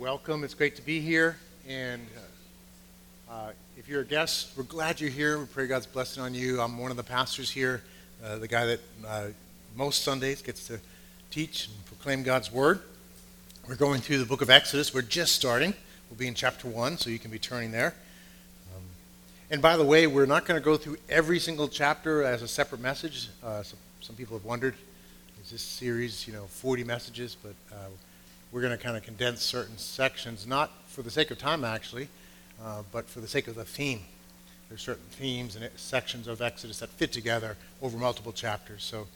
welcome. It's great to be here. And uh, uh, if you're a guest, we're glad you're here. We pray God's blessing on you. I'm one of the pastors here, uh, the guy that uh, most Sundays gets to teach and proclaim God's word. We're going through the book of Exodus. We're just starting. We'll be in chapter 1, so you can be turning there. Um, and by the way, we're not going to go through every single chapter as a separate message. Uh, some, people have wondered, is this series, you know, 40 messages? But uh, we're going to kind of condense certain sections, not for the sake of time actually, uh, but for the sake of the theme. There's certain themes and sections of Exodus that fit together over multiple chapters. So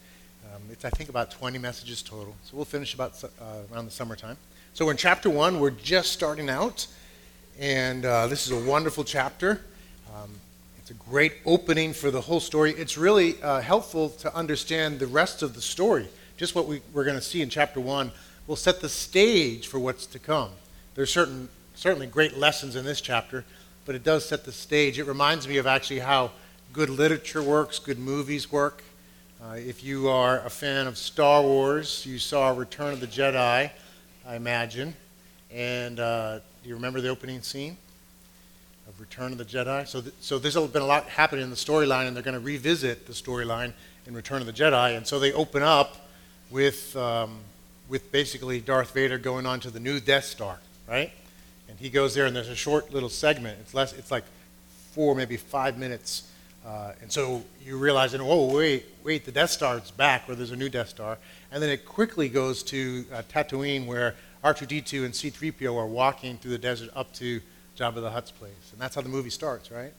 um, it's, I think, about 20 messages total. So we'll finish about uh, around the summertime. So we're in chapter one. We're just starting out, and uh, this is a wonderful chapter. Um, it's a great opening for the whole story. It's really uh, helpful to understand the rest of the story. Just what we, we're going to see in chapter one will set the stage for what's to come. There's certain, certainly great lessons in this chapter, but it does set the stage. It reminds me of actually how good literature works, good movies work. Uh, if you are a fan of Star Wars, you saw Return of the Jedi, I imagine. And uh, do you remember the opening scene of Return of the Jedi? So, th- so there's been a lot happening in the storyline, and they're going to revisit the storyline in Return of the Jedi. And so they open up with um, with basically Darth Vader going on to the new Death Star, right? And he goes there, and there's a short little segment. It's less. It's like four, maybe five minutes. Uh, and so you realize, and oh wait, wait, the Death Star's back, where there's a new Death Star, and then it quickly goes to uh, Tatooine, where R2D2 and C3PO are walking through the desert up to Jabba the Hutt's place, and that's how the movie starts, right?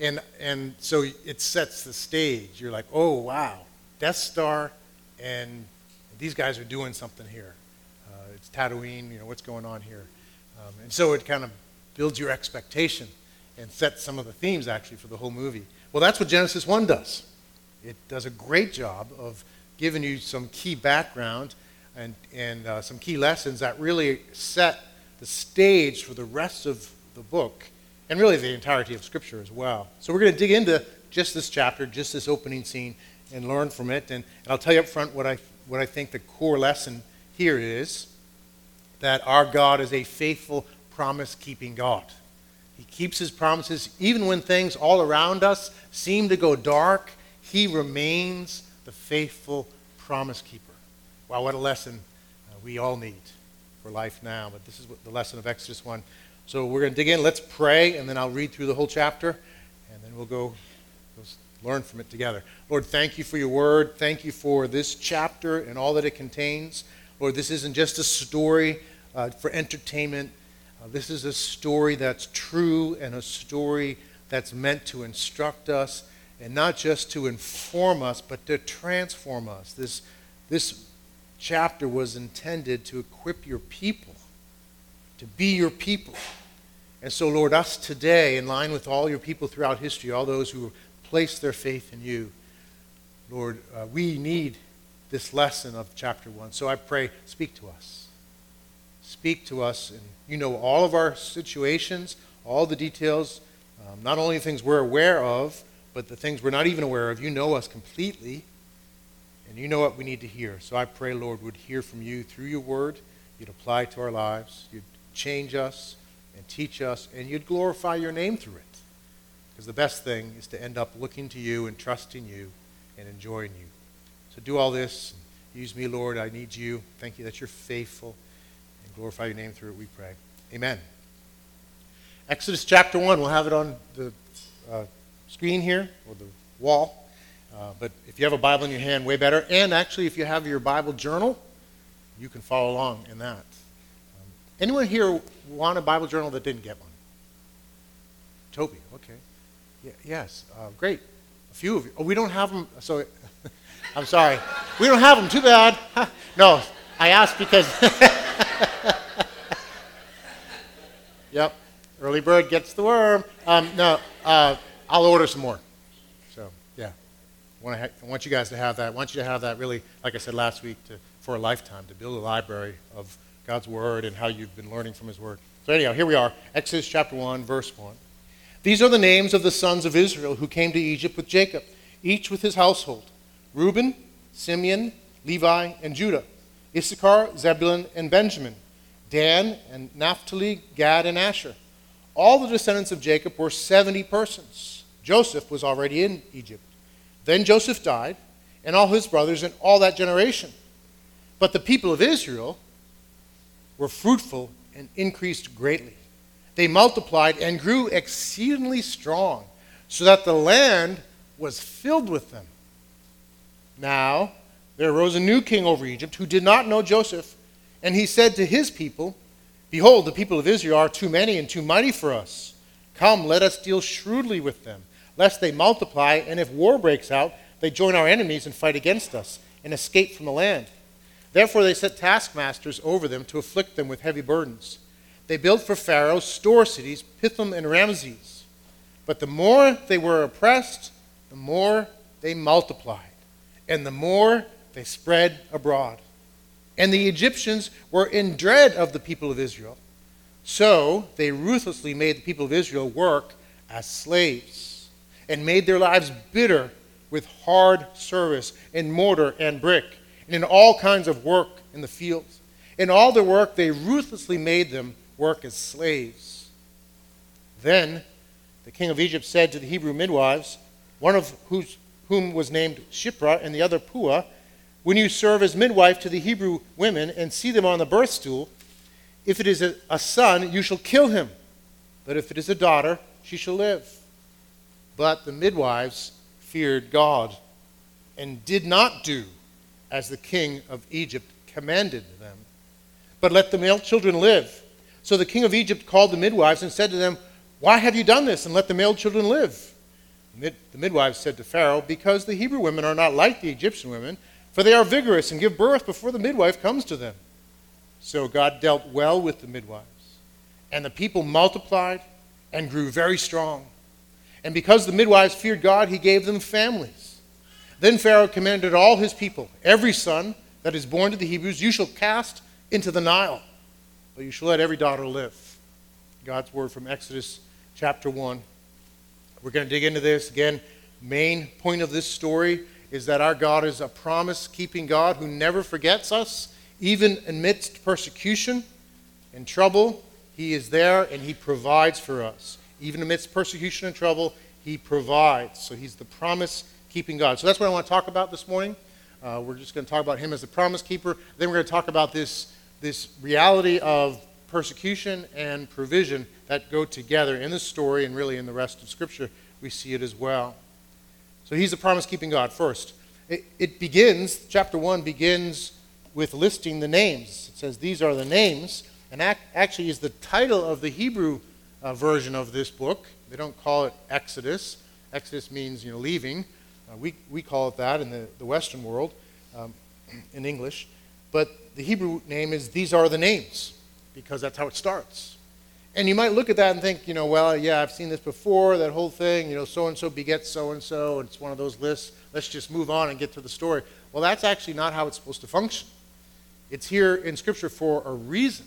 And and so it sets the stage. You're like, oh wow, Death Star, and these guys are doing something here. Uh, it's Tatooine, you know, what's going on here? Um, and so it kind of builds your expectation and sets some of the themes actually for the whole movie. Well, that's what Genesis 1 does. It does a great job of giving you some key background and, and uh, some key lessons that really set the stage for the rest of the book and really the entirety of Scripture as well. So we're going to dig into just this chapter, just this opening scene, and learn from it. And, and I'll tell you up front what I what I think the core lesson here is that our God is a faithful, promise keeping God. He keeps his promises even when things all around us seem to go dark. He remains the faithful promise keeper. Wow, what a lesson uh, we all need for life now. But this is what the lesson of Exodus 1. So we're going to dig in. Let's pray, and then I'll read through the whole chapter, and then we'll go learn from it together. Lord, thank you for your word. Thank you for this chapter and all that it contains. Lord, this isn't just a story uh, for entertainment. Uh, this is a story that's true and a story that's meant to instruct us and not just to inform us, but to transform us. This, this chapter was intended to equip your people, to be your people. And so, Lord, us today, in line with all your people throughout history, all those who place their faith in you. Lord, uh, we need this lesson of chapter 1. So I pray, speak to us. Speak to us. And you know all of our situations, all the details, um, not only the things we're aware of, but the things we're not even aware of. You know us completely, and you know what we need to hear. So I pray, Lord, we'd hear from you through your word. You'd apply to our lives. You'd change us and teach us, and you'd glorify your name through it. Because the best thing is to end up looking to you and trusting you and enjoying you. So do all this. Use me, Lord. I need you. Thank you that you're faithful. And glorify your name through it, we pray. Amen. Exodus chapter 1. We'll have it on the uh, screen here or the wall. Uh, but if you have a Bible in your hand, way better. And actually, if you have your Bible journal, you can follow along in that. Um, anyone here want a Bible journal that didn't get one? Toby, okay yes, uh, great. A few of you. Oh, we don't have them. So I'm sorry. We don't have them. Too bad. no, I asked because. yep. Early bird gets the worm. Um, no, uh, I'll order some more. So yeah, I want, ha- I want you guys to have that. I want you to have that really, like I said last week, to, for a lifetime to build a library of God's word and how you've been learning from His word. So anyhow, here we are, Exodus chapter one, verse one. These are the names of the sons of Israel who came to Egypt with Jacob, each with his household Reuben, Simeon, Levi, and Judah, Issachar, Zebulun, and Benjamin. Dan and Naphtali, Gad, and Asher. All the descendants of Jacob were 70 persons. Joseph was already in Egypt. Then Joseph died, and all his brothers, and all that generation. But the people of Israel were fruitful and increased greatly. They multiplied and grew exceedingly strong, so that the land was filled with them. Now there arose a new king over Egypt who did not know Joseph, and he said to his people, Behold, the people of Israel are too many and too mighty for us. Come, let us deal shrewdly with them, lest they multiply, and if war breaks out, they join our enemies and fight against us, and escape from the land. Therefore, they set taskmasters over them to afflict them with heavy burdens. They built for Pharaoh store cities, Pithom and Ramses. But the more they were oppressed, the more they multiplied, and the more they spread abroad. And the Egyptians were in dread of the people of Israel. So they ruthlessly made the people of Israel work as slaves and made their lives bitter with hard service in mortar and brick and in all kinds of work in the fields. In all their work, they ruthlessly made them work as slaves. Then the king of Egypt said to the Hebrew midwives, one of whose, whom was named Shiphrah and the other Puah, When you serve as midwife to the Hebrew women and see them on the birth stool, if it is a, a son, you shall kill him. But if it is a daughter, she shall live. But the midwives feared God and did not do as the king of Egypt commanded them, but let the male children live. So the king of Egypt called the midwives and said to them, Why have you done this and let the male children live? The midwives said to Pharaoh, Because the Hebrew women are not like the Egyptian women, for they are vigorous and give birth before the midwife comes to them. So God dealt well with the midwives, and the people multiplied and grew very strong. And because the midwives feared God, he gave them families. Then Pharaoh commanded all his people, Every son that is born to the Hebrews you shall cast into the Nile, but you shall let every daughter live. God's word from Exodus chapter 1. We're going to dig into this. Again, main point of this story is that our God is a promise keeping God who never forgets us, even amidst persecution and trouble. He is there and He provides for us. Even amidst persecution and trouble, He provides. So He's the promise keeping God. So that's what I want to talk about this morning. Uh, we're just going to talk about Him as the promise keeper. Then we're going to talk about this, this reality of persecution and provision that go together in the story and really in the rest of Scripture. We see it as well. So He's the promise keeping God first. It, it begins, chapter 1 begins with listing the names. It says, These are the names. And act, actually is the title of the Hebrew uh, version of this book. They don't call it Exodus. Exodus means you know leaving. Uh, we, we call it that in the, the Western world um, in English. But the Hebrew name is These Are the Names because that's how it starts. And you might look at that and think, you know, well, yeah, I've seen this before, that whole thing, you know, so and so begets so and so, and it's one of those lists. Let's just move on and get to the story. Well, that's actually not how it's supposed to function. It's here in Scripture for a reason.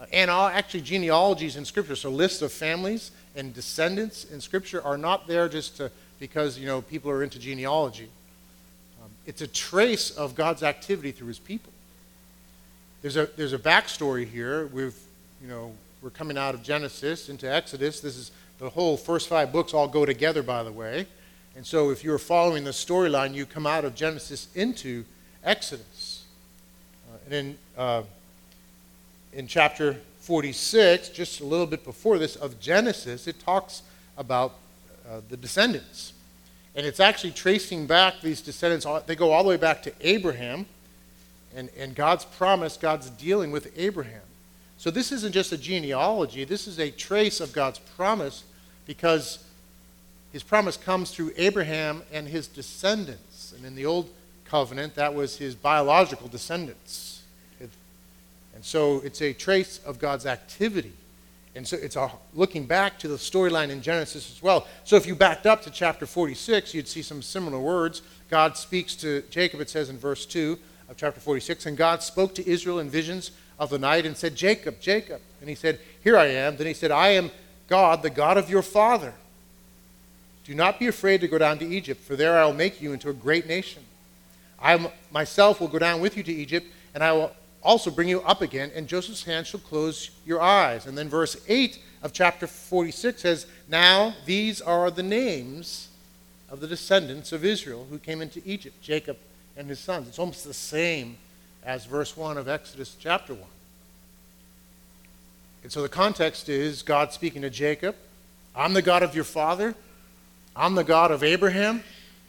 Uh, and all, actually, genealogies in Scripture, so lists of families and descendants in Scripture, are not there just to, because you know people are into genealogy. Um, it's a trace of God's activity through His people. There's a there's a backstory here. We've you know we're coming out of Genesis into Exodus. This is the whole first five books all go together, by the way. And so, if you're following the storyline, you come out of Genesis into Exodus. Uh, and in uh, in chapter 46, just a little bit before this, of Genesis, it talks about uh, the descendants. And it's actually tracing back these descendants, they go all the way back to Abraham and, and God's promise, God's dealing with Abraham. So this isn't just a genealogy, this is a trace of God's promise because his promise comes through Abraham and his descendants. And in the old covenant, that was his biological descendants. And so it's a trace of God's activity. And so it's a, looking back to the storyline in Genesis as well. So if you backed up to chapter 46, you'd see some similar words. God speaks to Jacob, it says in verse 2 of chapter 46, and God spoke to Israel in visions of the night and said, Jacob, Jacob. And he said, Here I am. Then he said, I am God, the God of your father. Do not be afraid to go down to Egypt, for there I will make you into a great nation. I myself will go down with you to Egypt, and I will also bring you up again, and Joseph's hand shall close your eyes. And then verse 8 of chapter 46 says, Now these are the names of the descendants of Israel who came into Egypt, Jacob and his sons. It's almost the same as verse 1 of Exodus chapter 1. And so the context is God speaking to Jacob I'm the God of your father, I'm the God of Abraham,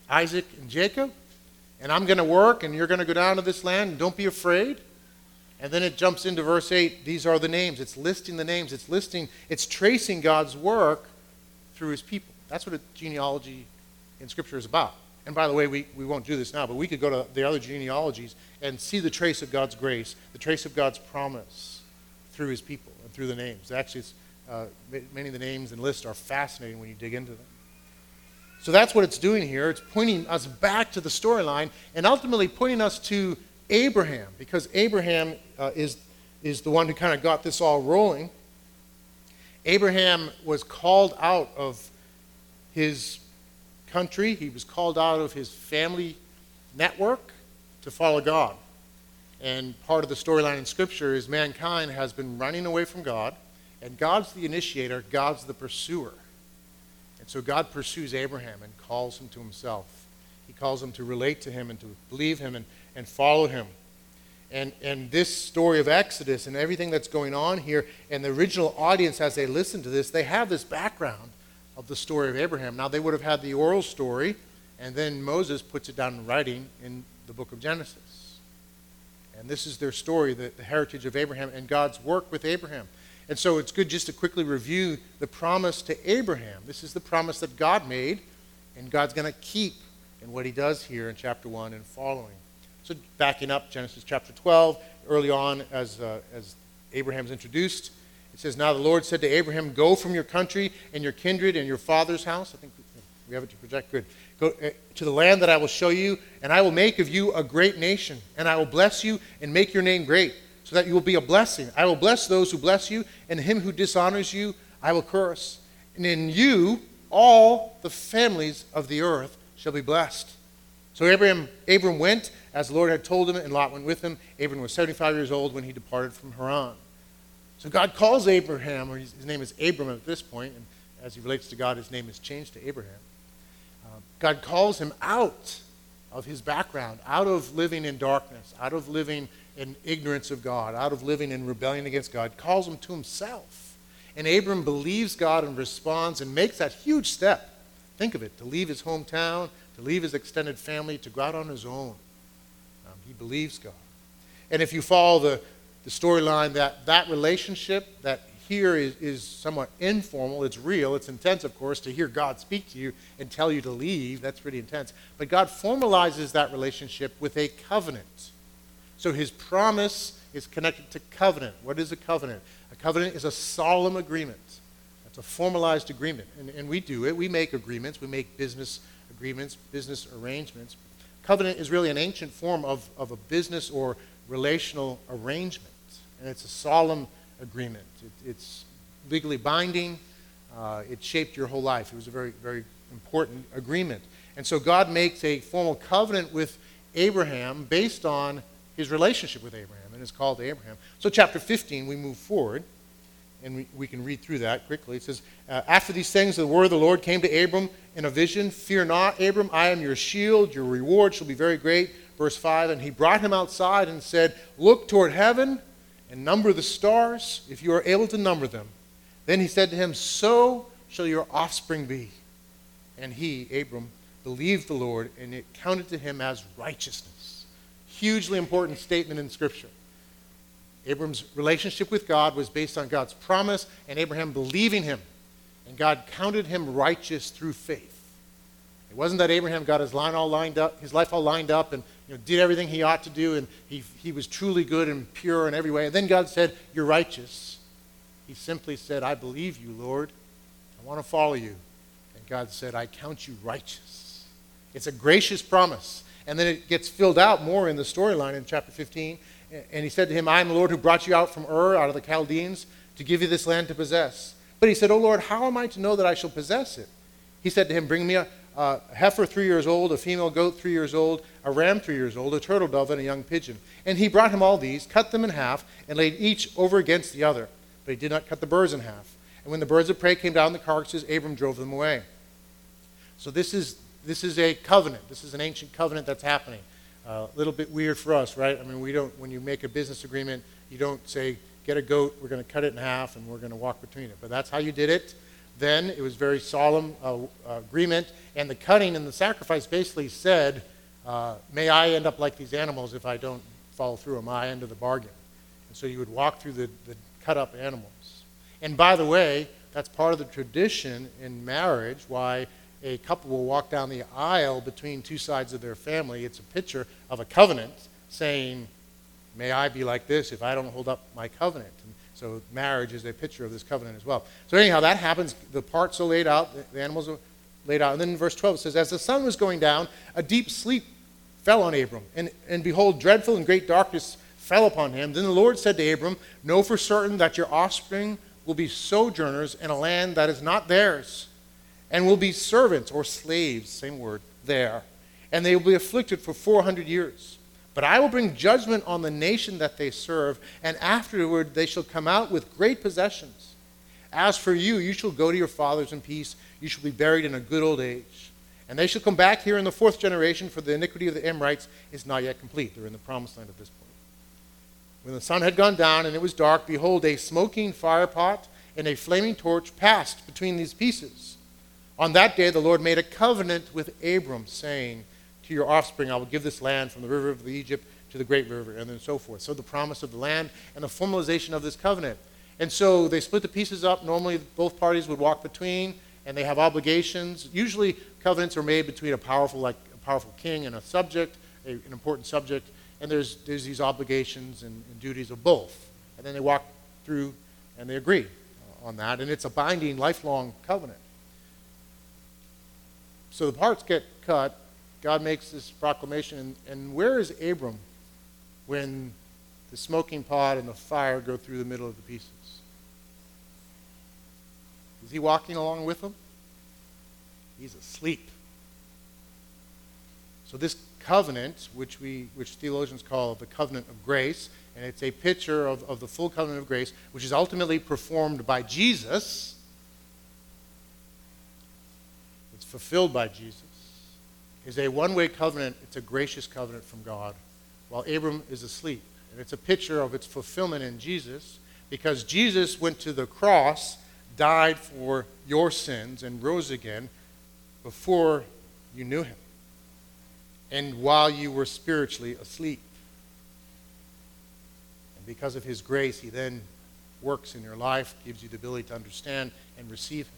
Isaac, and Jacob, and I'm going to work, and you're going to go down to this land, and don't be afraid. And then it jumps into verse 8. These are the names. It's listing the names. It's listing, it's tracing God's work through his people. That's what a genealogy in Scripture is about. And by the way, we, we won't do this now, but we could go to the other genealogies and see the trace of God's grace, the trace of God's promise through his people and through the names. Actually, uh, many of the names and lists are fascinating when you dig into them. So that's what it's doing here. It's pointing us back to the storyline and ultimately pointing us to Abraham, because Abraham uh, is, is the one who kind of got this all rolling. Abraham was called out of his country, he was called out of his family network to follow God. And part of the storyline in Scripture is mankind has been running away from God, and God's the initiator, God's the pursuer. And so God pursues Abraham and calls him to himself. He calls him to relate to him and to believe him and and follow him. And, and this story of Exodus and everything that's going on here, and the original audience, as they listen to this, they have this background of the story of Abraham. Now, they would have had the oral story, and then Moses puts it down in writing in the book of Genesis. And this is their story, the, the heritage of Abraham and God's work with Abraham. And so it's good just to quickly review the promise to Abraham. This is the promise that God made, and God's going to keep in what he does here in chapter 1 and following. So, backing up, Genesis chapter 12, early on, as, uh, as Abraham's introduced, it says, Now the Lord said to Abraham, Go from your country and your kindred and your father's house. I think we have it to project. Good. Go uh, to the land that I will show you, and I will make of you a great nation, and I will bless you and make your name great, so that you will be a blessing. I will bless those who bless you, and him who dishonors you, I will curse. And in you, all the families of the earth shall be blessed. So Abraham, Abram went as the Lord had told him, and Lot went with him. Abram was 75 years old when he departed from Haran. So God calls Abraham, or his, name is Abram at this point, and as he relates to God, his name is changed to Abraham. Uh, God calls him out of his background, out of living in darkness, out of living in ignorance of God, out of living in rebellion against God, calls him to himself. And Abram believes God and responds and makes that huge step. Think of it to leave his hometown, to leave his extended family, to go out on his own. Um, he believes God. And if you follow the, the storyline, that, that relationship that here is, is somewhat informal, it's real, it's intense, of course, to hear God speak to you and tell you to leave. That's pretty intense. But God formalizes that relationship with a covenant. So his promise is connected to covenant. What is a covenant? A covenant is a solemn agreement. It's a formalized agreement. And, and we do it. We make agreements. We make business agreements, business arrangements. Covenant is really an ancient form of, of a business or relational arrangement, and it's a solemn agreement. It, it's legally binding. Uh, it shaped your whole life. It was a very, very important agreement. And so God makes a formal covenant with Abraham based on his relationship with Abraham, and it's called to Abraham. So, chapter 15, we move forward and we, we can read through that quickly. It says, uh, After these things, the word of the Lord came to Abram in a vision Fear not, Abram, I am your shield. Your reward shall be very great. Verse 5 And he brought him outside and said, Look toward heaven and number the stars, if you are able to number them. Then he said to him, So shall your offspring be. And he, Abram, believed the Lord, and it counted to him as righteousness. Hugely important statement in Scripture. Abram's relationship with God was based on God's promise and Abraham believing him. And God counted him righteous through faith. It wasn't that Abraham got his line all lined up, his life all lined up, and you know, did everything he ought to do, and he, he was truly good and pure in every way. And then God said, You're righteous. He simply said, I believe you, Lord. I want to follow you. And God said, I count you righteous. It's a gracious promise. And then it gets filled out more in the storyline in chapter 15 and he said to him, I am the Lord who brought you out from Ur, out of the Chaldeans, to give you this land to possess. But he said, O Lord, how am I to know that I shall possess it? He said to him, Bring me a, a heifer three years old, a female goat three years old, a ram three years old, a turtle dove, and a young pigeon. And he brought him all these, cut them in half, and laid each over against the other. But he did not cut the birds in half. And when the birds of prey came down the carcasses, Abram drove them away. So this is, this is a covenant. This is an ancient covenant that's happening. A uh, little bit weird for us, right? I mean, we don't, when you make a business agreement, you don't say, get a goat, we're going to cut it in half, and we're going to walk between it. But that's how you did it then. It was very solemn uh, uh, agreement. And the cutting and the sacrifice basically said, uh, may I end up like these animals if I don't follow through on my end of the bargain. And so you would walk through the, the cut up animals. And by the way, that's part of the tradition in marriage why a couple will walk down the aisle between two sides of their family. It's a picture of a covenant saying, May I be like this if I don't hold up my covenant. And so marriage is a picture of this covenant as well. So anyhow, that happens. The parts are laid out, the animals are laid out. And then in verse 12 it says, As the sun was going down, a deep sleep fell on Abram. And, and behold, dreadful and great darkness fell upon him. Then the Lord said to Abram, Know for certain that your offspring will be sojourners in a land that is not theirs, and will be servants or slaves, same word, there. And they will be afflicted for 400 years. But I will bring judgment on the nation that they serve, and afterward they shall come out with great possessions. As for you, you shall go to your fathers in peace. You shall be buried in a good old age. And they shall come back here in the fourth generation, for the iniquity of the Amorites is not yet complete. They're in the promised land at this point. When the sun had gone down and it was dark, behold, a smoking firepot and a flaming torch passed between these pieces. On that day, the Lord made a covenant with Abram, saying, to your offspring, I will give this land from the river of Egypt to the great river, and then so forth. So the promise of the land and the formalization of this covenant. And so they split the pieces up. Normally, both parties would walk between, and they have obligations. Usually, covenants are made between a powerful, like a powerful king and a subject, a, an important subject. And there's, there's these obligations and, and duties of both. And then they walk through and they agree on that. And it's a binding, lifelong covenant. So the parts get cut, God makes this proclamation. And, and where is Abram when the smoking pot and the fire go through the middle of the pieces? Is he walking along with them? He's asleep. So this covenant, which we which theologians call the covenant of grace, and it's a picture of, of the full covenant of grace, which is ultimately performed by Jesus. It's fulfilled by Jesus is a one way covenant. It's a gracious covenant from God while Abram is asleep. And it's a picture of its fulfillment in Jesus because Jesus went to the cross, died for your sins, and rose again before you knew him and while you were spiritually asleep. And because of his grace, he then works in your life, gives you the ability to understand and receive him.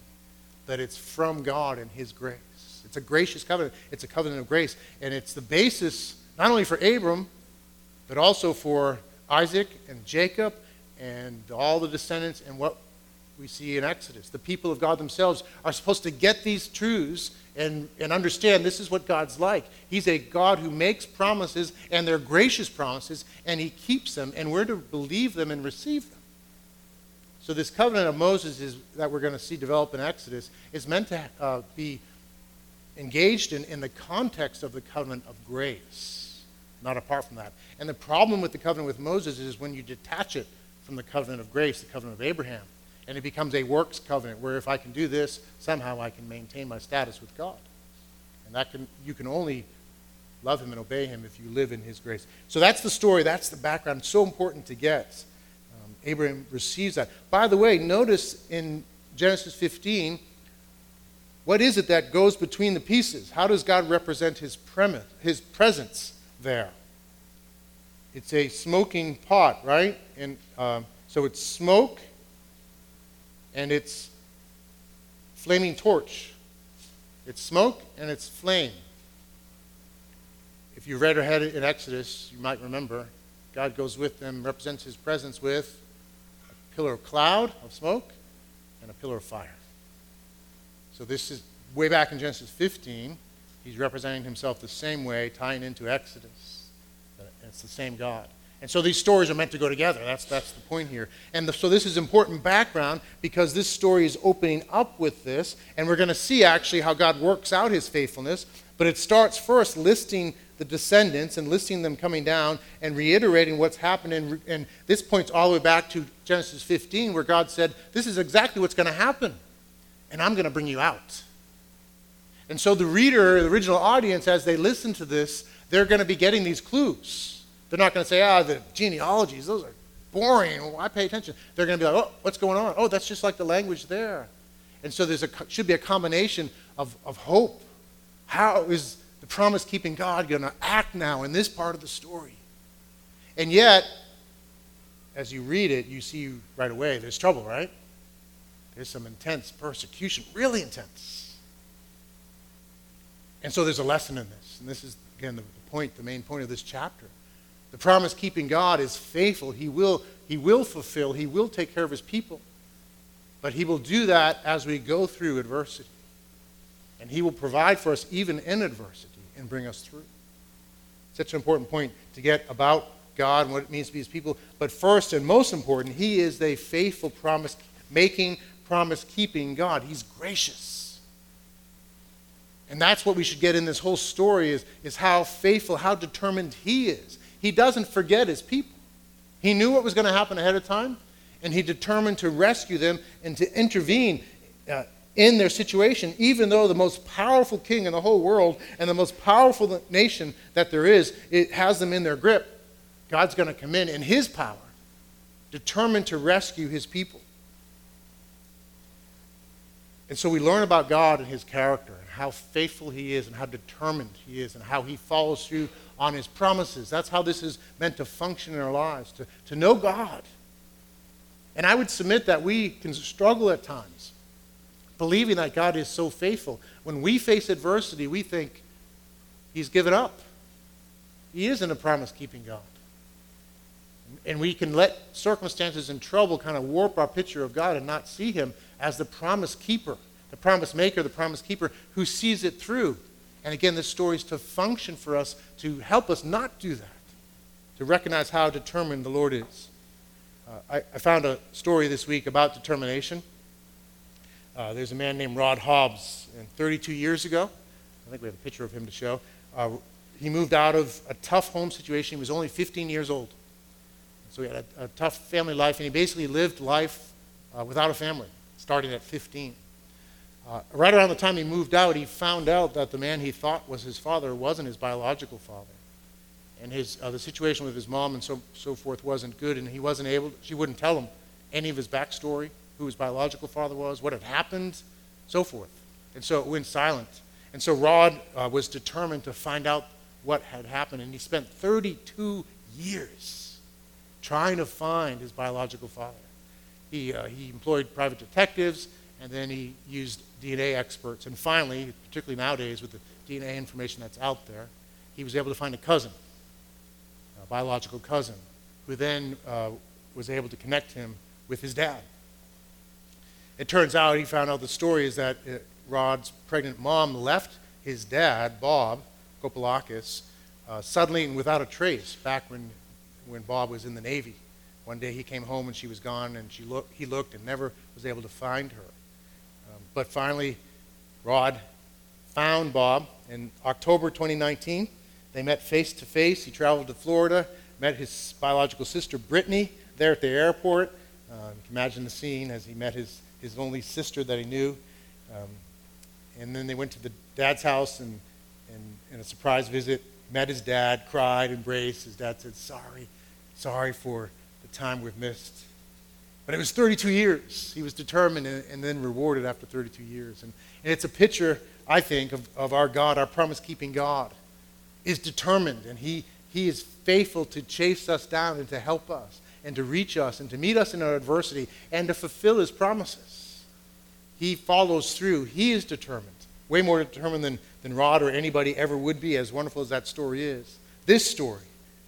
That it's from God and his grace. It's a gracious covenant. It's a covenant of grace. And it's the basis not only for Abram, but also for Isaac and Jacob and all the descendants and what we see in Exodus. The people of God themselves are supposed to get these truths and, and understand this is what God's like. He's a God who makes promises, and they're gracious promises, and He keeps them, and we're to believe them and receive them. So, this covenant of Moses is, that we're going to see develop in Exodus is meant to uh, be engaged in, in the context of the covenant of grace, not apart from that. And the problem with the covenant with Moses is when you detach it from the covenant of grace, the covenant of Abraham, and it becomes a works covenant where if I can do this, somehow I can maintain my status with God. And that can you can only love him and obey him if you live in his grace. So that's the story, that's the background. So important to get. Um, Abraham receives that. By the way, notice in Genesis 15, what is it that goes between the pieces? How does God represent his, premise, his presence there? It's a smoking pot, right? And um, so it's smoke and it's flaming torch. It's smoke and it's flame. If you read ahead in Exodus, you might remember God goes with them, represents his presence with a pillar of cloud of smoke and a pillar of fire. So this is way back in Genesis 15. He's representing himself the same way, tying into Exodus. It's the same God. And so these stories are meant to go together. That's, that's the point here. And the, so this is important background because this story is opening up with this. And we're going to see actually how God works out his faithfulness. But it starts first listing the descendants and listing them coming down and reiterating what's happened. And, and this points all the way back to Genesis 15, where God said, This is exactly what's going to happen. And I'm going to bring you out. And so the reader, the original audience, as they listen to this, they're going to be getting these clues. They're not going to say, ah, the genealogies, those are boring. Why pay attention? They're going to be like, oh, what's going on? Oh, that's just like the language there. And so there should be a combination of, of hope. How is the promise keeping God going to act now in this part of the story? And yet, as you read it, you see right away there's trouble, right? There's some intense persecution, really intense. And so there's a lesson in this. And this is, again, the point, the main point of this chapter. The promise keeping God is faithful. He will, he will fulfill, He will take care of His people. But He will do that as we go through adversity. And He will provide for us even in adversity and bring us through. Such an important point to get about God and what it means to be His people. But first and most important, He is a faithful promise making, promise keeping God. He's gracious. And that's what we should get in this whole story is, is how faithful, how determined he is. He doesn't forget his people. He knew what was going to happen ahead of time, and he determined to rescue them and to intervene uh, in their situation, even though the most powerful king in the whole world and the most powerful nation that there is, it has them in their grip. God's going to come in in his power, determined to rescue his people. And so we learn about God and his character and how faithful he is and how determined he is and how he follows through on his promises. That's how this is meant to function in our lives, to, to know God. And I would submit that we can struggle at times believing that God is so faithful. When we face adversity, we think he's given up. He isn't a promise keeping God. And we can let circumstances and trouble kind of warp our picture of God and not see him as the promise keeper the promise maker, the promise keeper, who sees it through. And again, this story is to function for us to help us not do that, to recognize how determined the Lord is. Uh, I, I, found a story this week about determination. Uh, there's a man named Rod Hobbs, and 32 years ago, I think we have a picture of him to show. Uh, he moved out of a tough home situation. He was only 15 years old. So he had a, a tough family life, and he basically lived life uh, without a family, starting at 15. Uh, right around the time he moved out, he found out that the man he thought was his father wasn't his biological father. And his, uh, the situation with his mom and so, so forth wasn't good, and he wasn't able, she wouldn't tell him any of his backstory, who his biological father was, what had happened, so forth. And so it went silent. And so Rod uh, was determined to find out what had happened, and he spent 32 years trying to find his biological father. He, uh, he employed private detectives, and then he used DNA experts. And finally, particularly nowadays with the DNA information that's out there, he was able to find a cousin, a biological cousin, who then uh, was able to connect him with his dad. It turns out he found out the story is that uh, Rod's pregnant mom left his dad, Bob Kopalakis, uh, suddenly and without a trace back when, when Bob was in the Navy. One day he came home and she was gone, and she look, he looked and never was able to find her. But finally, Rod found Bob in October 2019. They met face to face. He traveled to Florida, met his biological sister, Brittany, there at the airport. Um, you can imagine the scene as he met his, his only sister that he knew. Um, and then they went to the dad's house and, and, and a surprise visit, met his dad, cried, embraced. His dad said, Sorry, sorry for time we've missed. But it was 32 years. He was determined and, and then rewarded after 32 years. And, and it's a picture, I think, of, of our God, our promise keeping God, is determined and he, he is faithful to chase us down and to help us and to reach us and to meet us in our adversity and to fulfill his promises. He follows through. He is determined, way more determined than, than Rod or anybody ever would be, as wonderful as that story is. This story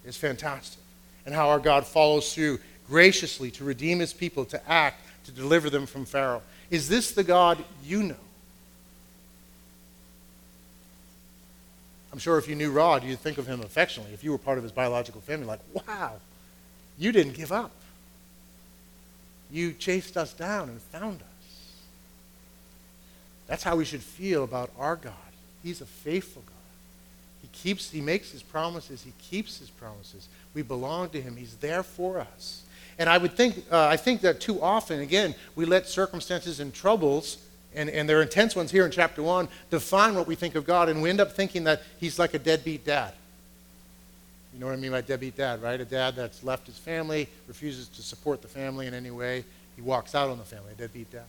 is fantastic, and how our God follows through graciously to redeem his people, to act, to deliver them from Pharaoh. Is this the God you know? I'm sure if you knew Rod, you'd think of him affectionately. If you were part of his biological family, like, wow, You didn't give up. You chased us down and found us. That's how we should feel about our God. He's a faithful God. He keeps he makes his promises, he keeps his promises. We belong to him. He's there for us. And I would think uh, I think that too often again we let circumstances and troubles and, and they're intense ones here in chapter 1 define what we think of God and we end up thinking that he's like a deadbeat dad. You know what I mean by deadbeat dad, right? A dad that's left his family, refuses to support the family in any way. He walks out on the family, a deadbeat dad.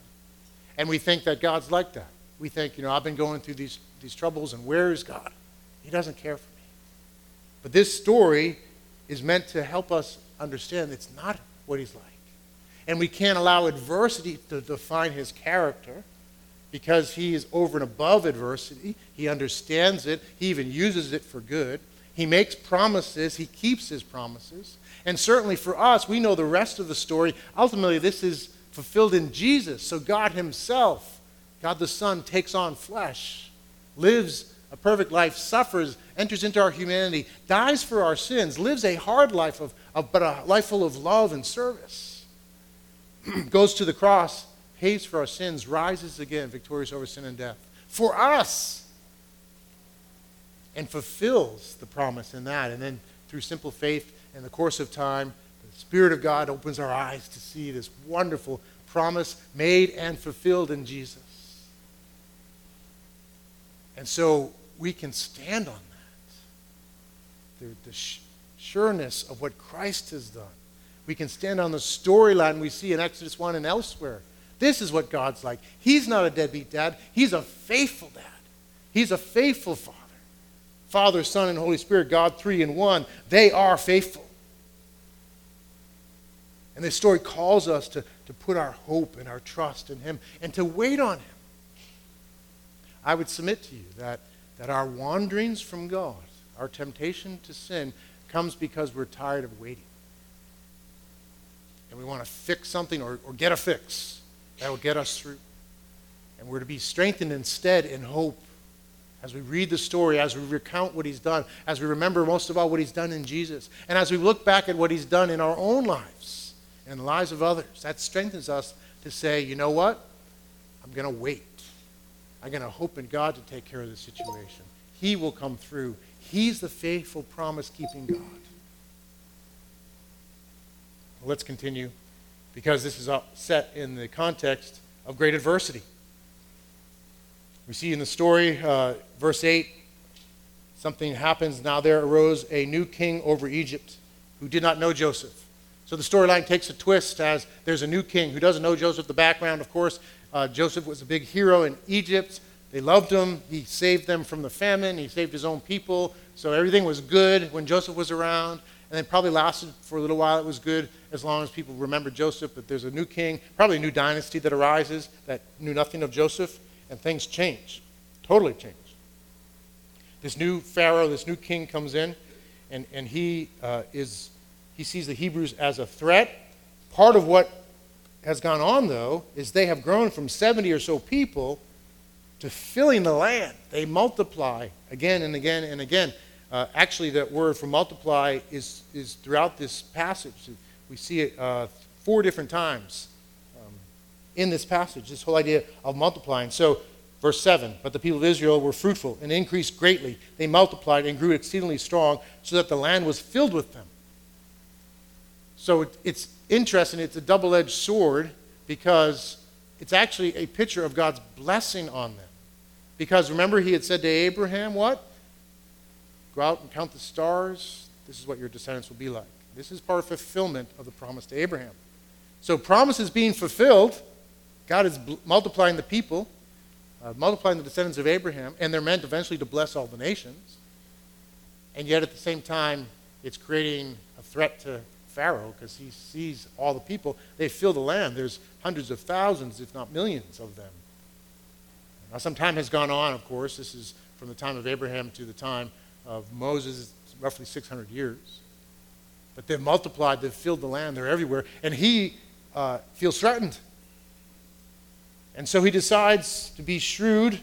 And we think that God's like that. We think, you know, I've been going through these, these troubles, and where is God? He doesn't care for me. But this story is meant to help us understand it's not what he's like. And we can't allow adversity to define his character because he is over and above adversity. He understands it, he even uses it for good. He makes promises, he keeps his promises. And certainly for us, we know the rest of the story. Ultimately, this is fulfilled in Jesus. So God Himself, God the Son, takes on flesh, lives a perfect life, suffers, enters into our humanity, dies for our sins, lives a hard life, of, of but a life full of love and service, goes to the cross, pays for our sins, rises again, victorious over sin and death. For us and fulfills the promise in that. And then through simple faith in the course of time, the Spirit of God opens our eyes to see this wonderful promise made and fulfilled in Jesus. And so we can stand on that. The, the sureness of what Christ has done. We can stand on the storyline we see in Exodus 1 and elsewhere. This is what God's like. He's not a deadbeat dad, He's a faithful dad. He's a faithful father. Father, Son, and Holy Spirit, God three in one, they are faithful. And this story calls us to, to put our hope and our trust in Him and to wait on Him. I would submit to you that, that our wanderings from God, our temptation to sin, comes because we're tired of waiting. And we want to fix something or, or get a fix that will get us through. And we're to be strengthened instead in hope as we read the story, as we recount what he's done, as we remember most of all what he's done in Jesus, and as we look back at what he's done in our own lives and the lives of others, that strengthens us to say, you know what? I'm going to wait. I'm going to hope in God to take care of the situation. He will come through. He's the faithful, promise keeping God. Let's continue because this is set in the context of great adversity. We see in the story, uh, verse 8, something happens. Now there arose a new king over Egypt who did not know Joseph. So the storyline takes a twist as there's a new king who doesn't know Joseph. The background, of course, uh, Joseph was a big hero in Egypt. They loved him. He saved them from the famine. He saved his own people. So everything was good when Joseph was around. And then probably lasted for a little while. It was good as long as people remembered Joseph. But there's a new king, probably a new dynasty that arises that knew nothing of Joseph and things change. Totally change. This new Pharaoh, this new king comes in, and, and he, uh, is, he sees the Hebrews as a threat. Part of what has gone on, though, is they have grown from 70 or so people to filling the land. They multiply again and again and again. Uh, actually, that word for multiply is, is throughout this passage. We see it uh, four different times in this passage, this whole idea of multiplying. So, verse 7 But the people of Israel were fruitful and increased greatly. They multiplied and grew exceedingly strong, so that the land was filled with them. So, it's interesting. It's a double edged sword because it's actually a picture of God's blessing on them. Because remember, he had said to Abraham, What? Go out and count the stars. This is what your descendants will be like. This is part of fulfillment of the promise to Abraham. So, promise is being fulfilled God is multiplying the people, uh, multiplying the descendants of Abraham, and they're meant eventually to bless all the nations. And yet at the same time, it's creating a threat to Pharaoh because he sees all the people. They fill the land. There's hundreds of thousands, if not millions, of them. Now, some time has gone on, of course. This is from the time of Abraham to the time of Moses, roughly 600 years. But they've multiplied, they've filled the land, they're everywhere. And he uh, feels threatened. And so he decides to be shrewd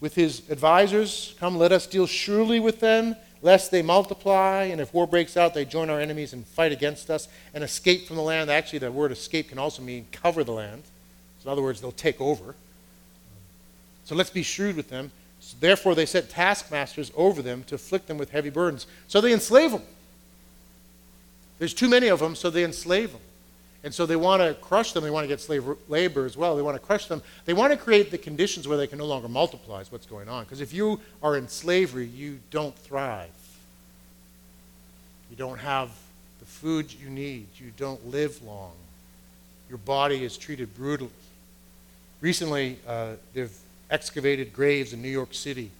with his advisors. Come, let us deal shrewdly with them, lest they multiply, and if war breaks out, they join our enemies and fight against us and escape from the land. Actually, the word escape can also mean cover the land. So in other words, they'll take over. So let's be shrewd with them. So therefore, they set taskmasters over them to afflict them with heavy burdens. So they enslave them. There's too many of them, so they enslave them. And so they want to crush them. They want to get slave labor as well. They want to crush them. They want to create the conditions where they can no longer multiply, is what's going on. Because if you are in slavery, you don't thrive. You don't have the food you need. You don't live long. Your body is treated brutally. Recently, uh, they've excavated graves in New York City,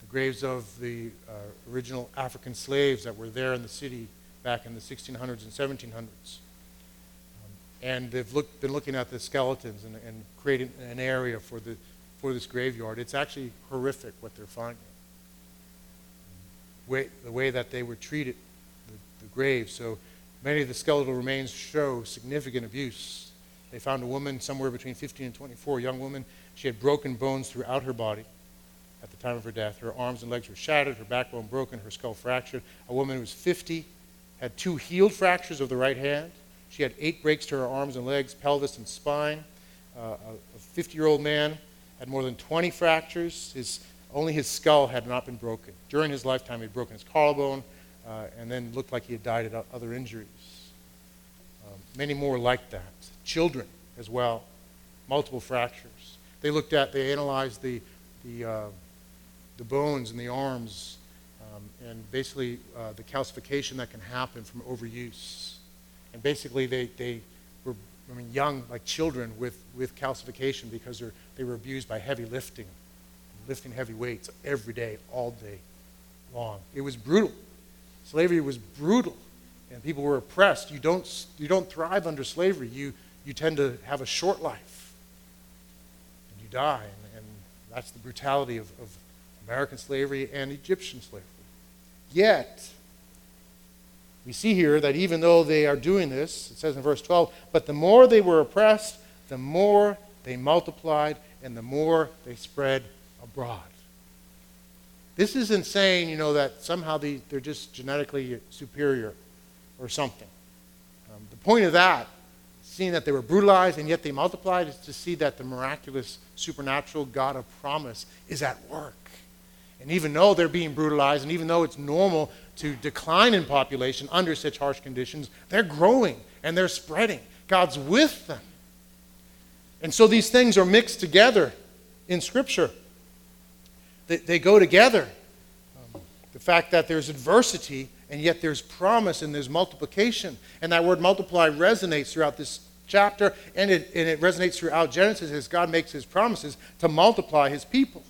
the graves of the uh, original African slaves that were there in the city back in the 1600s and 1700s. And they've look, been looking at the skeletons and, and creating an area for, the, for this graveyard. It's actually horrific what they're finding. Way, the way that they were treated, the, the graves. So many of the skeletal remains show significant abuse. They found a woman somewhere between 15 and 24, a young woman. She had broken bones throughout her body at the time of her death. Her arms and legs were shattered, her backbone broken, her skull fractured. A woman who was 50 had two healed fractures of the right hand. She had eight breaks to her arms and legs, pelvis, and spine. Uh, a 50 year old man had more than 20 fractures. His, only his skull had not been broken. During his lifetime, he had broken his collarbone uh, and then looked like he had died of other injuries. Um, many more like that. Children as well, multiple fractures. They looked at, they analyzed the, the, uh, the bones in the arms um, and basically uh, the calcification that can happen from overuse. And basically, they, they were I mean, young, like children, with, with calcification because they were abused by heavy lifting, lifting heavy weights every day, all day long. It was brutal. Slavery was brutal, and people were oppressed. You don't, you don't thrive under slavery, you, you tend to have a short life, and you die. And, and that's the brutality of, of American slavery and Egyptian slavery. Yet, we see here that even though they are doing this, it says in verse 12, but the more they were oppressed, the more they multiplied and the more they spread abroad. This isn't saying, you know, that somehow they, they're just genetically superior or something. Um, the point of that, seeing that they were brutalized and yet they multiplied, is to see that the miraculous, supernatural God of promise is at work. And even though they're being brutalized, and even though it's normal to decline in population under such harsh conditions, they're growing and they're spreading. God's with them. And so these things are mixed together in Scripture. They, they go together. Um, the fact that there's adversity and yet there's promise and there's multiplication. And that word multiply resonates throughout this chapter and it, and it resonates throughout Genesis as God makes his promises to multiply his people.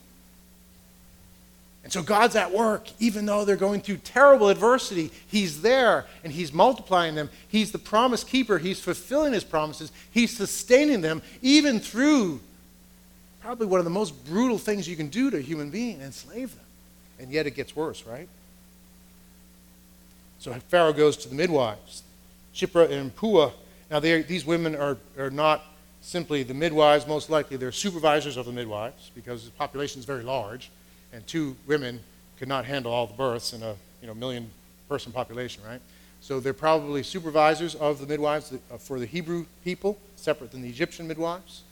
And so God's at work, even though they're going through terrible adversity. He's there and He's multiplying them. He's the promise keeper. He's fulfilling His promises. He's sustaining them, even through probably one of the most brutal things you can do to a human being enslave them. And yet it gets worse, right? So Pharaoh goes to the midwives, Shiphrah and Puah. Now, these women are, are not simply the midwives, most likely they're supervisors of the midwives because the population is very large and two women could not handle all the births in a you know, million person population, right? So they're probably supervisors of the midwives uh, for the Hebrew people, separate than the Egyptian midwives.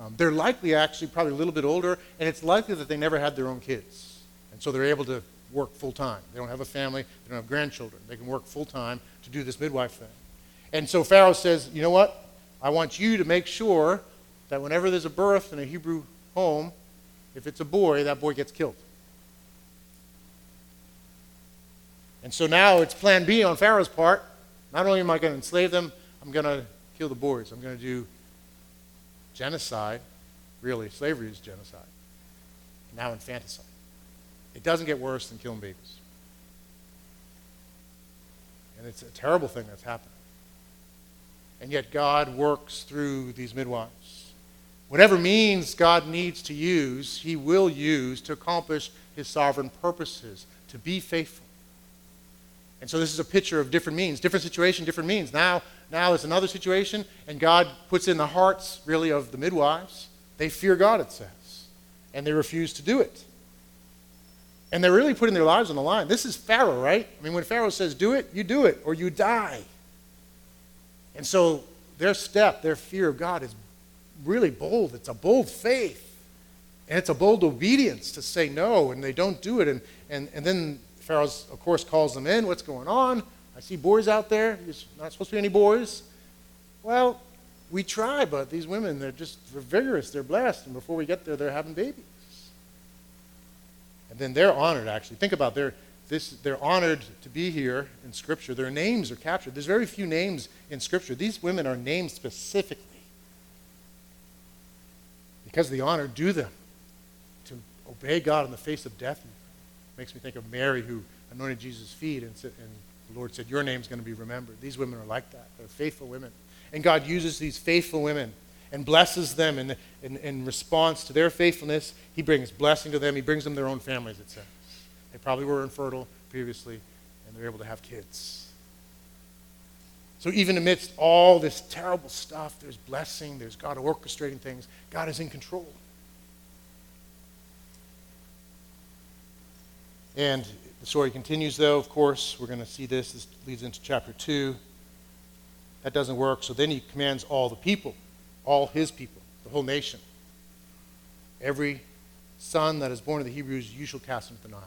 Um, they're likely actually probably a little bit older, and it's likely that they never had their own kids. And so they're able to work full time. They don't have a family, they don't have grandchildren. They can work full time to do this midwife thing. And so Pharaoh says, You know what? I want you to make sure that whenever there's a birth in a Hebrew home, if it's a boy, that boy gets killed. And so now it's plan B on Pharaoh's part. Not only am I going to enslave them, I'm going to kill the boys. I'm going to do genocide. Really, slavery is genocide. Now infanticide. It doesn't get worse than killing babies. And it's a terrible thing that's happening. And yet God works through these midwives. Whatever means God needs to use, He will use to accomplish His sovereign purposes, to be faithful. And so this is a picture of different means, different situation, different means. Now, now it's another situation, and God puts in the hearts, really, of the midwives. They fear God, it says, and they refuse to do it. And they're really putting their lives on the line. This is Pharaoh, right? I mean, when Pharaoh says do it, you do it, or you die. And so their step, their fear of God is really bold. It's a bold faith. And it's a bold obedience to say no, and they don't do it. And, and, and then Pharaoh, of course, calls them in. What's going on? I see boys out there. There's not supposed to be any boys. Well, we try, but these women, they're just they're vigorous. They're blessed. And before we get there, they're having babies. And then they're honored, actually. Think about they're, this, they're honored to be here in Scripture. Their names are captured. There's very few names in Scripture. These women are named specifically because of the honor due them to obey God in the face of death. Makes me think of Mary who anointed Jesus' feet and, said, and the Lord said, Your name's going to be remembered. These women are like that. They're faithful women. And God uses these faithful women and blesses them in, in, in response to their faithfulness. He brings blessing to them. He brings them their own families, it says. They probably were infertile previously, and they're able to have kids. So, even amidst all this terrible stuff, there's blessing, there's God orchestrating things. God is in control. And the story continues, though, of course. We're going to see this. This leads into chapter 2. That doesn't work. So then he commands all the people, all his people, the whole nation. Every son that is born of the Hebrews, you shall cast into the Nile.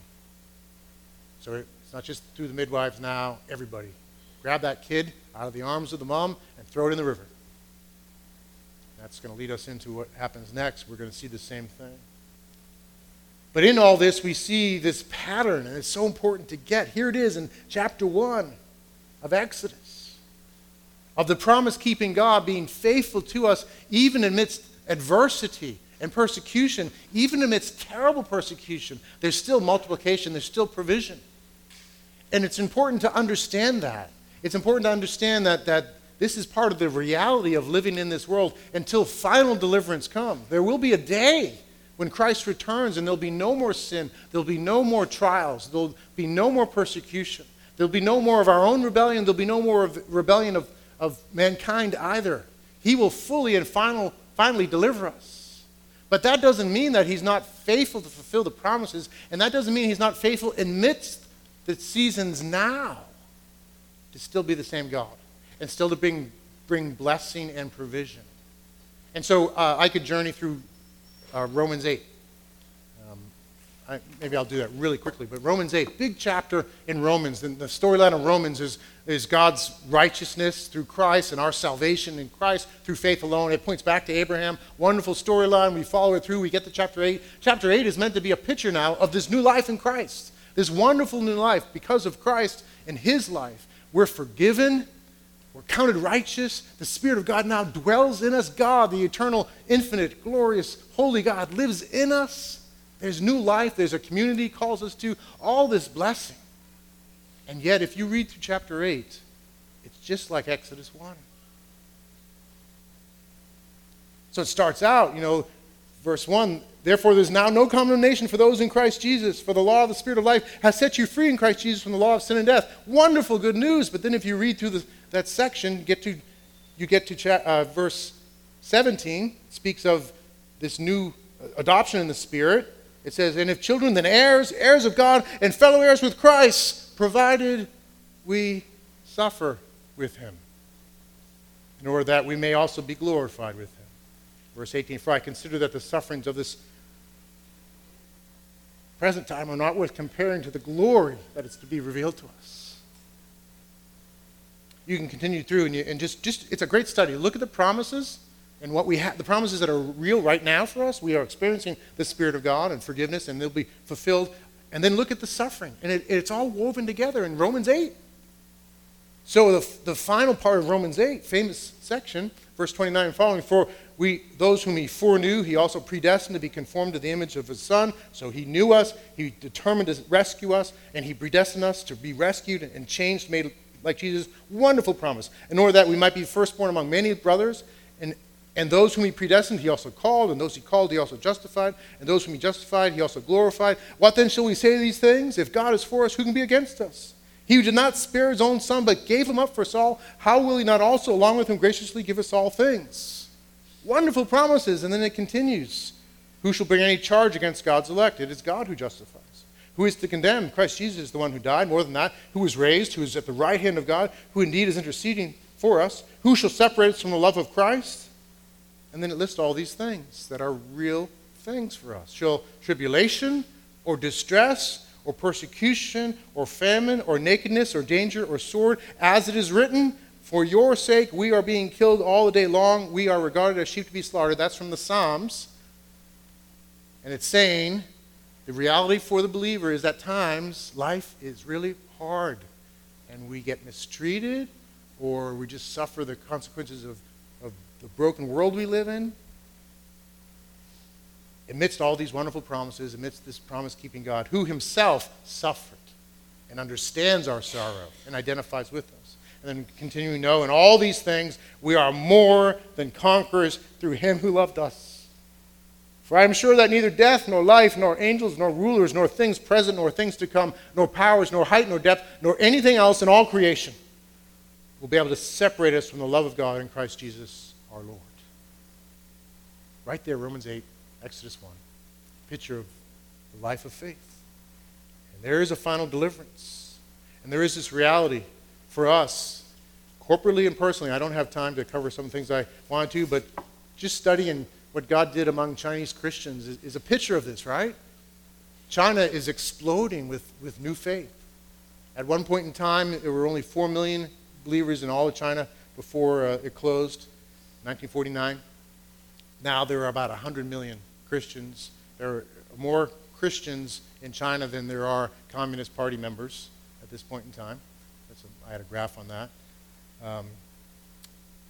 So it's not just through the midwives now, everybody. Grab that kid out of the arms of the mom and throw it in the river. That's going to lead us into what happens next. We're going to see the same thing. But in all this, we see this pattern, and it's so important to get. Here it is in chapter 1 of Exodus of the promise keeping God being faithful to us even amidst adversity and persecution, even amidst terrible persecution. There's still multiplication, there's still provision. And it's important to understand that. It's important to understand that, that this is part of the reality of living in this world until final deliverance comes. There will be a day when Christ returns and there'll be no more sin, there'll be no more trials, there'll be no more persecution, there'll be no more of our own rebellion, there'll be no more of rebellion of, of mankind either. He will fully and final, finally deliver us. But that doesn't mean that he's not faithful to fulfill the promises, and that doesn't mean he's not faithful amidst the seasons now to still be the same God and still to bring, bring blessing and provision. And so uh, I could journey through uh, Romans 8. Um, I, maybe I'll do that really quickly, but Romans 8, big chapter in Romans. And the storyline of Romans is, is God's righteousness through Christ and our salvation in Christ through faith alone. It points back to Abraham. Wonderful storyline. We follow it through. We get to chapter 8. Chapter 8 is meant to be a picture now of this new life in Christ. This wonderful new life because of Christ and his life. We're forgiven we're counted righteous. The Spirit of God now dwells in us. God, the eternal, infinite, glorious, holy God, lives in us. There's new life. There's a community calls us to. All this blessing. And yet, if you read through chapter 8, it's just like Exodus 1. So it starts out, you know, verse 1 Therefore, there's now no condemnation for those in Christ Jesus, for the law of the Spirit of life has set you free in Christ Jesus from the law of sin and death. Wonderful good news. But then, if you read through the that section, get to, you get to cha- uh, verse 17, speaks of this new adoption in the Spirit. It says, And if children, then heirs, heirs of God, and fellow heirs with Christ, provided we suffer with him, in order that we may also be glorified with him. Verse 18 For I consider that the sufferings of this present time are not worth comparing to the glory that is to be revealed to us you can continue through and, you, and just, just, it's a great study. Look at the promises and what we have, the promises that are real right now for us. We are experiencing the Spirit of God and forgiveness, and they'll be fulfilled. And then look at the suffering. And it, it's all woven together in Romans 8. So the, the final part of Romans 8, famous section, verse 29 and following, for we those whom he foreknew, he also predestined to be conformed to the image of his son. So he knew us, he determined to rescue us, and he predestined us to be rescued and changed, made like Jesus' wonderful promise, in order that we might be firstborn among many brothers. And, and those whom he predestined, he also called, and those he called, he also justified, and those whom he justified, he also glorified. What then shall we say to these things? If God is for us, who can be against us? He who did not spare his own son, but gave him up for us all, how will he not also, along with him, graciously give us all things? Wonderful promises. And then it continues Who shall bring any charge against God's elect? It is God who justifies. Who is to condemn? Christ Jesus is the one who died, more than that, who was raised, who is at the right hand of God, who indeed is interceding for us. Who shall separate us from the love of Christ? And then it lists all these things that are real things for us. Shall tribulation or distress or persecution or famine or nakedness or danger or sword, as it is written, for your sake we are being killed all the day long, we are regarded as sheep to be slaughtered. That's from the Psalms. And it's saying, the reality for the believer is that times life is really hard and we get mistreated or we just suffer the consequences of, of the broken world we live in. Amidst all these wonderful promises, amidst this promise keeping God, who himself suffered and understands our sorrow and identifies with us. And then continuing, know in all these things we are more than conquerors through him who loved us. For I am sure that neither death, nor life, nor angels, nor rulers, nor things present, nor things to come, nor powers, nor height, nor depth, nor anything else in all creation will be able to separate us from the love of God in Christ Jesus our Lord. Right there, Romans 8, Exodus 1. Picture of the life of faith. And there is a final deliverance. And there is this reality for us, corporately and personally. I don't have time to cover some things I want to, but just studying what God did among Chinese Christians is, is a picture of this, right? China is exploding with, with new faith. At one point in time, there were only 4 million believers in all of China before uh, it closed, 1949. Now there are about 100 million Christians. There are more Christians in China than there are Communist Party members at this point in time. A, I had a graph on that. Um,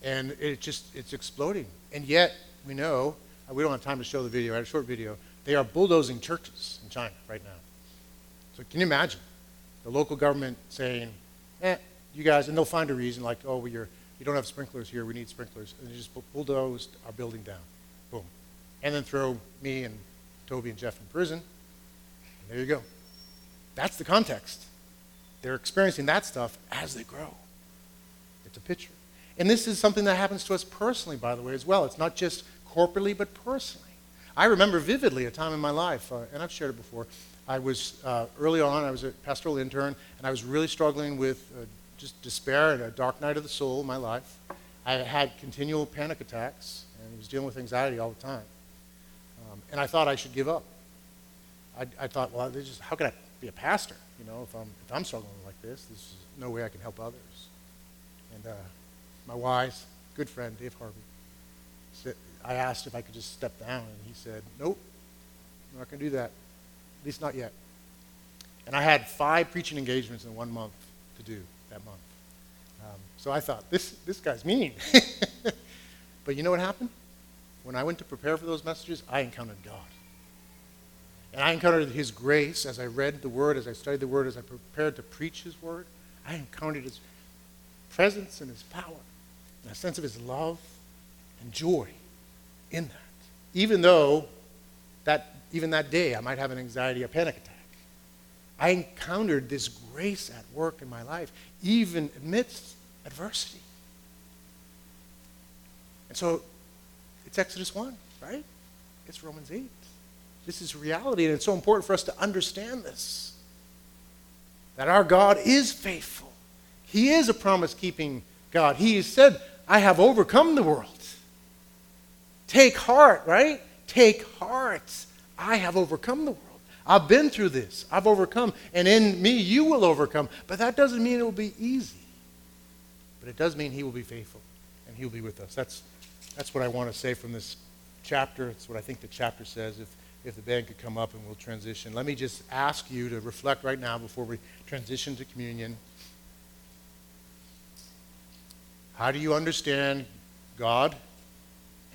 and it just, it's exploding. And yet, we know, uh, we don't have time to show the video, I had a short video, they are bulldozing churches in China right now. So can you imagine the local government saying, eh, you guys, and they'll find a reason like, oh, well, you're, you don't have sprinklers here, we need sprinklers. And they just bulldoze our building down. And then throw me and Toby and Jeff in prison. And there you go. That's the context. They're experiencing that stuff as they grow. It's a picture. And this is something that happens to us personally, by the way, as well. It's not just corporately, but personally. I remember vividly a time in my life, uh, and I've shared it before. I was uh, early on, I was a pastoral intern, and I was really struggling with uh, just despair and a dark night of the soul in my life. I had continual panic attacks, and was dealing with anxiety all the time. And I thought I should give up. I, I thought, well, how can I be a pastor? You know, if I'm, if I'm struggling like this, there's no way I can help others. And uh, my wise, good friend, Dave Harvey, said, I asked if I could just step down, and he said, Nope, I'm not going to do that, at least not yet. And I had five preaching engagements in one month to do that month. Um, so I thought, this, this guy's mean. but you know what happened? When I went to prepare for those messages, I encountered God. And I encountered His grace as I read the Word, as I studied the Word, as I prepared to preach His Word. I encountered His presence and His power and a sense of his love and joy in that. Even though that even that day I might have an anxiety a panic attack. I encountered this grace at work in my life, even amidst adversity. And so it's Exodus 1, right? It's Romans 8. This is reality, and it's so important for us to understand this. That our God is faithful. He is a promise keeping God. He said, I have overcome the world. Take heart, right? Take heart. I have overcome the world. I've been through this. I've overcome. And in me, you will overcome. But that doesn't mean it will be easy. But it does mean He will be faithful and He will be with us. That's, that's what I want to say from this chapter. It's what I think the chapter says. If, if the band could come up and we'll transition. Let me just ask you to reflect right now before we transition to communion. How do you understand God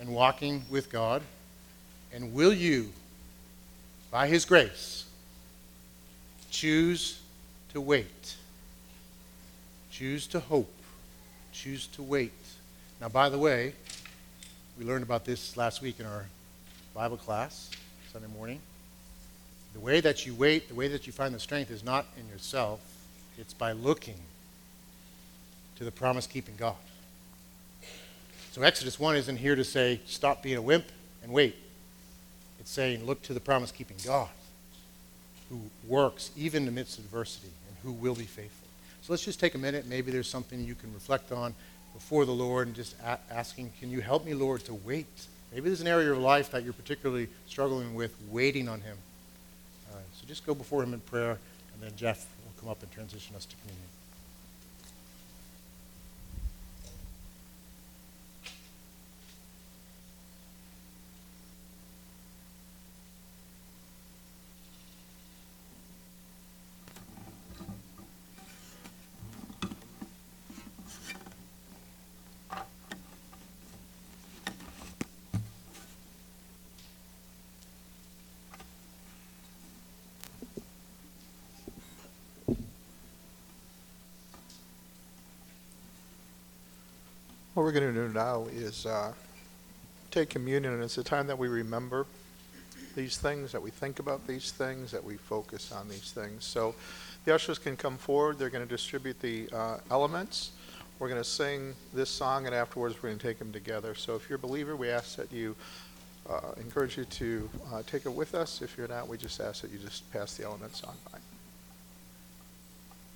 and walking with God? And will you, by His grace, choose to wait? Choose to hope. Choose to wait. Now, by the way, we learned about this last week in our Bible class, Sunday morning. The way that you wait, the way that you find the strength is not in yourself, it's by looking to the promise keeping God. So Exodus 1 isn't here to say, stop being a wimp and wait. It's saying, look to the promise keeping God who works even amidst adversity and who will be faithful. So let's just take a minute. Maybe there's something you can reflect on before the Lord and just a- asking, Can you help me, Lord, to wait? Maybe there's an area of life that you're particularly struggling with, waiting on Him. Uh, so just go before Him in prayer, and then Jeff will come up and transition us to communion. What we're going to do now is uh, take communion, and it's a time that we remember these things, that we think about these things, that we focus on these things. So the ushers can come forward. They're going to distribute the uh, elements. We're going to sing this song, and afterwards we're going to take them together. So if you're a believer, we ask that you uh, encourage you to uh, take it with us. If you're not, we just ask that you just pass the elements on by.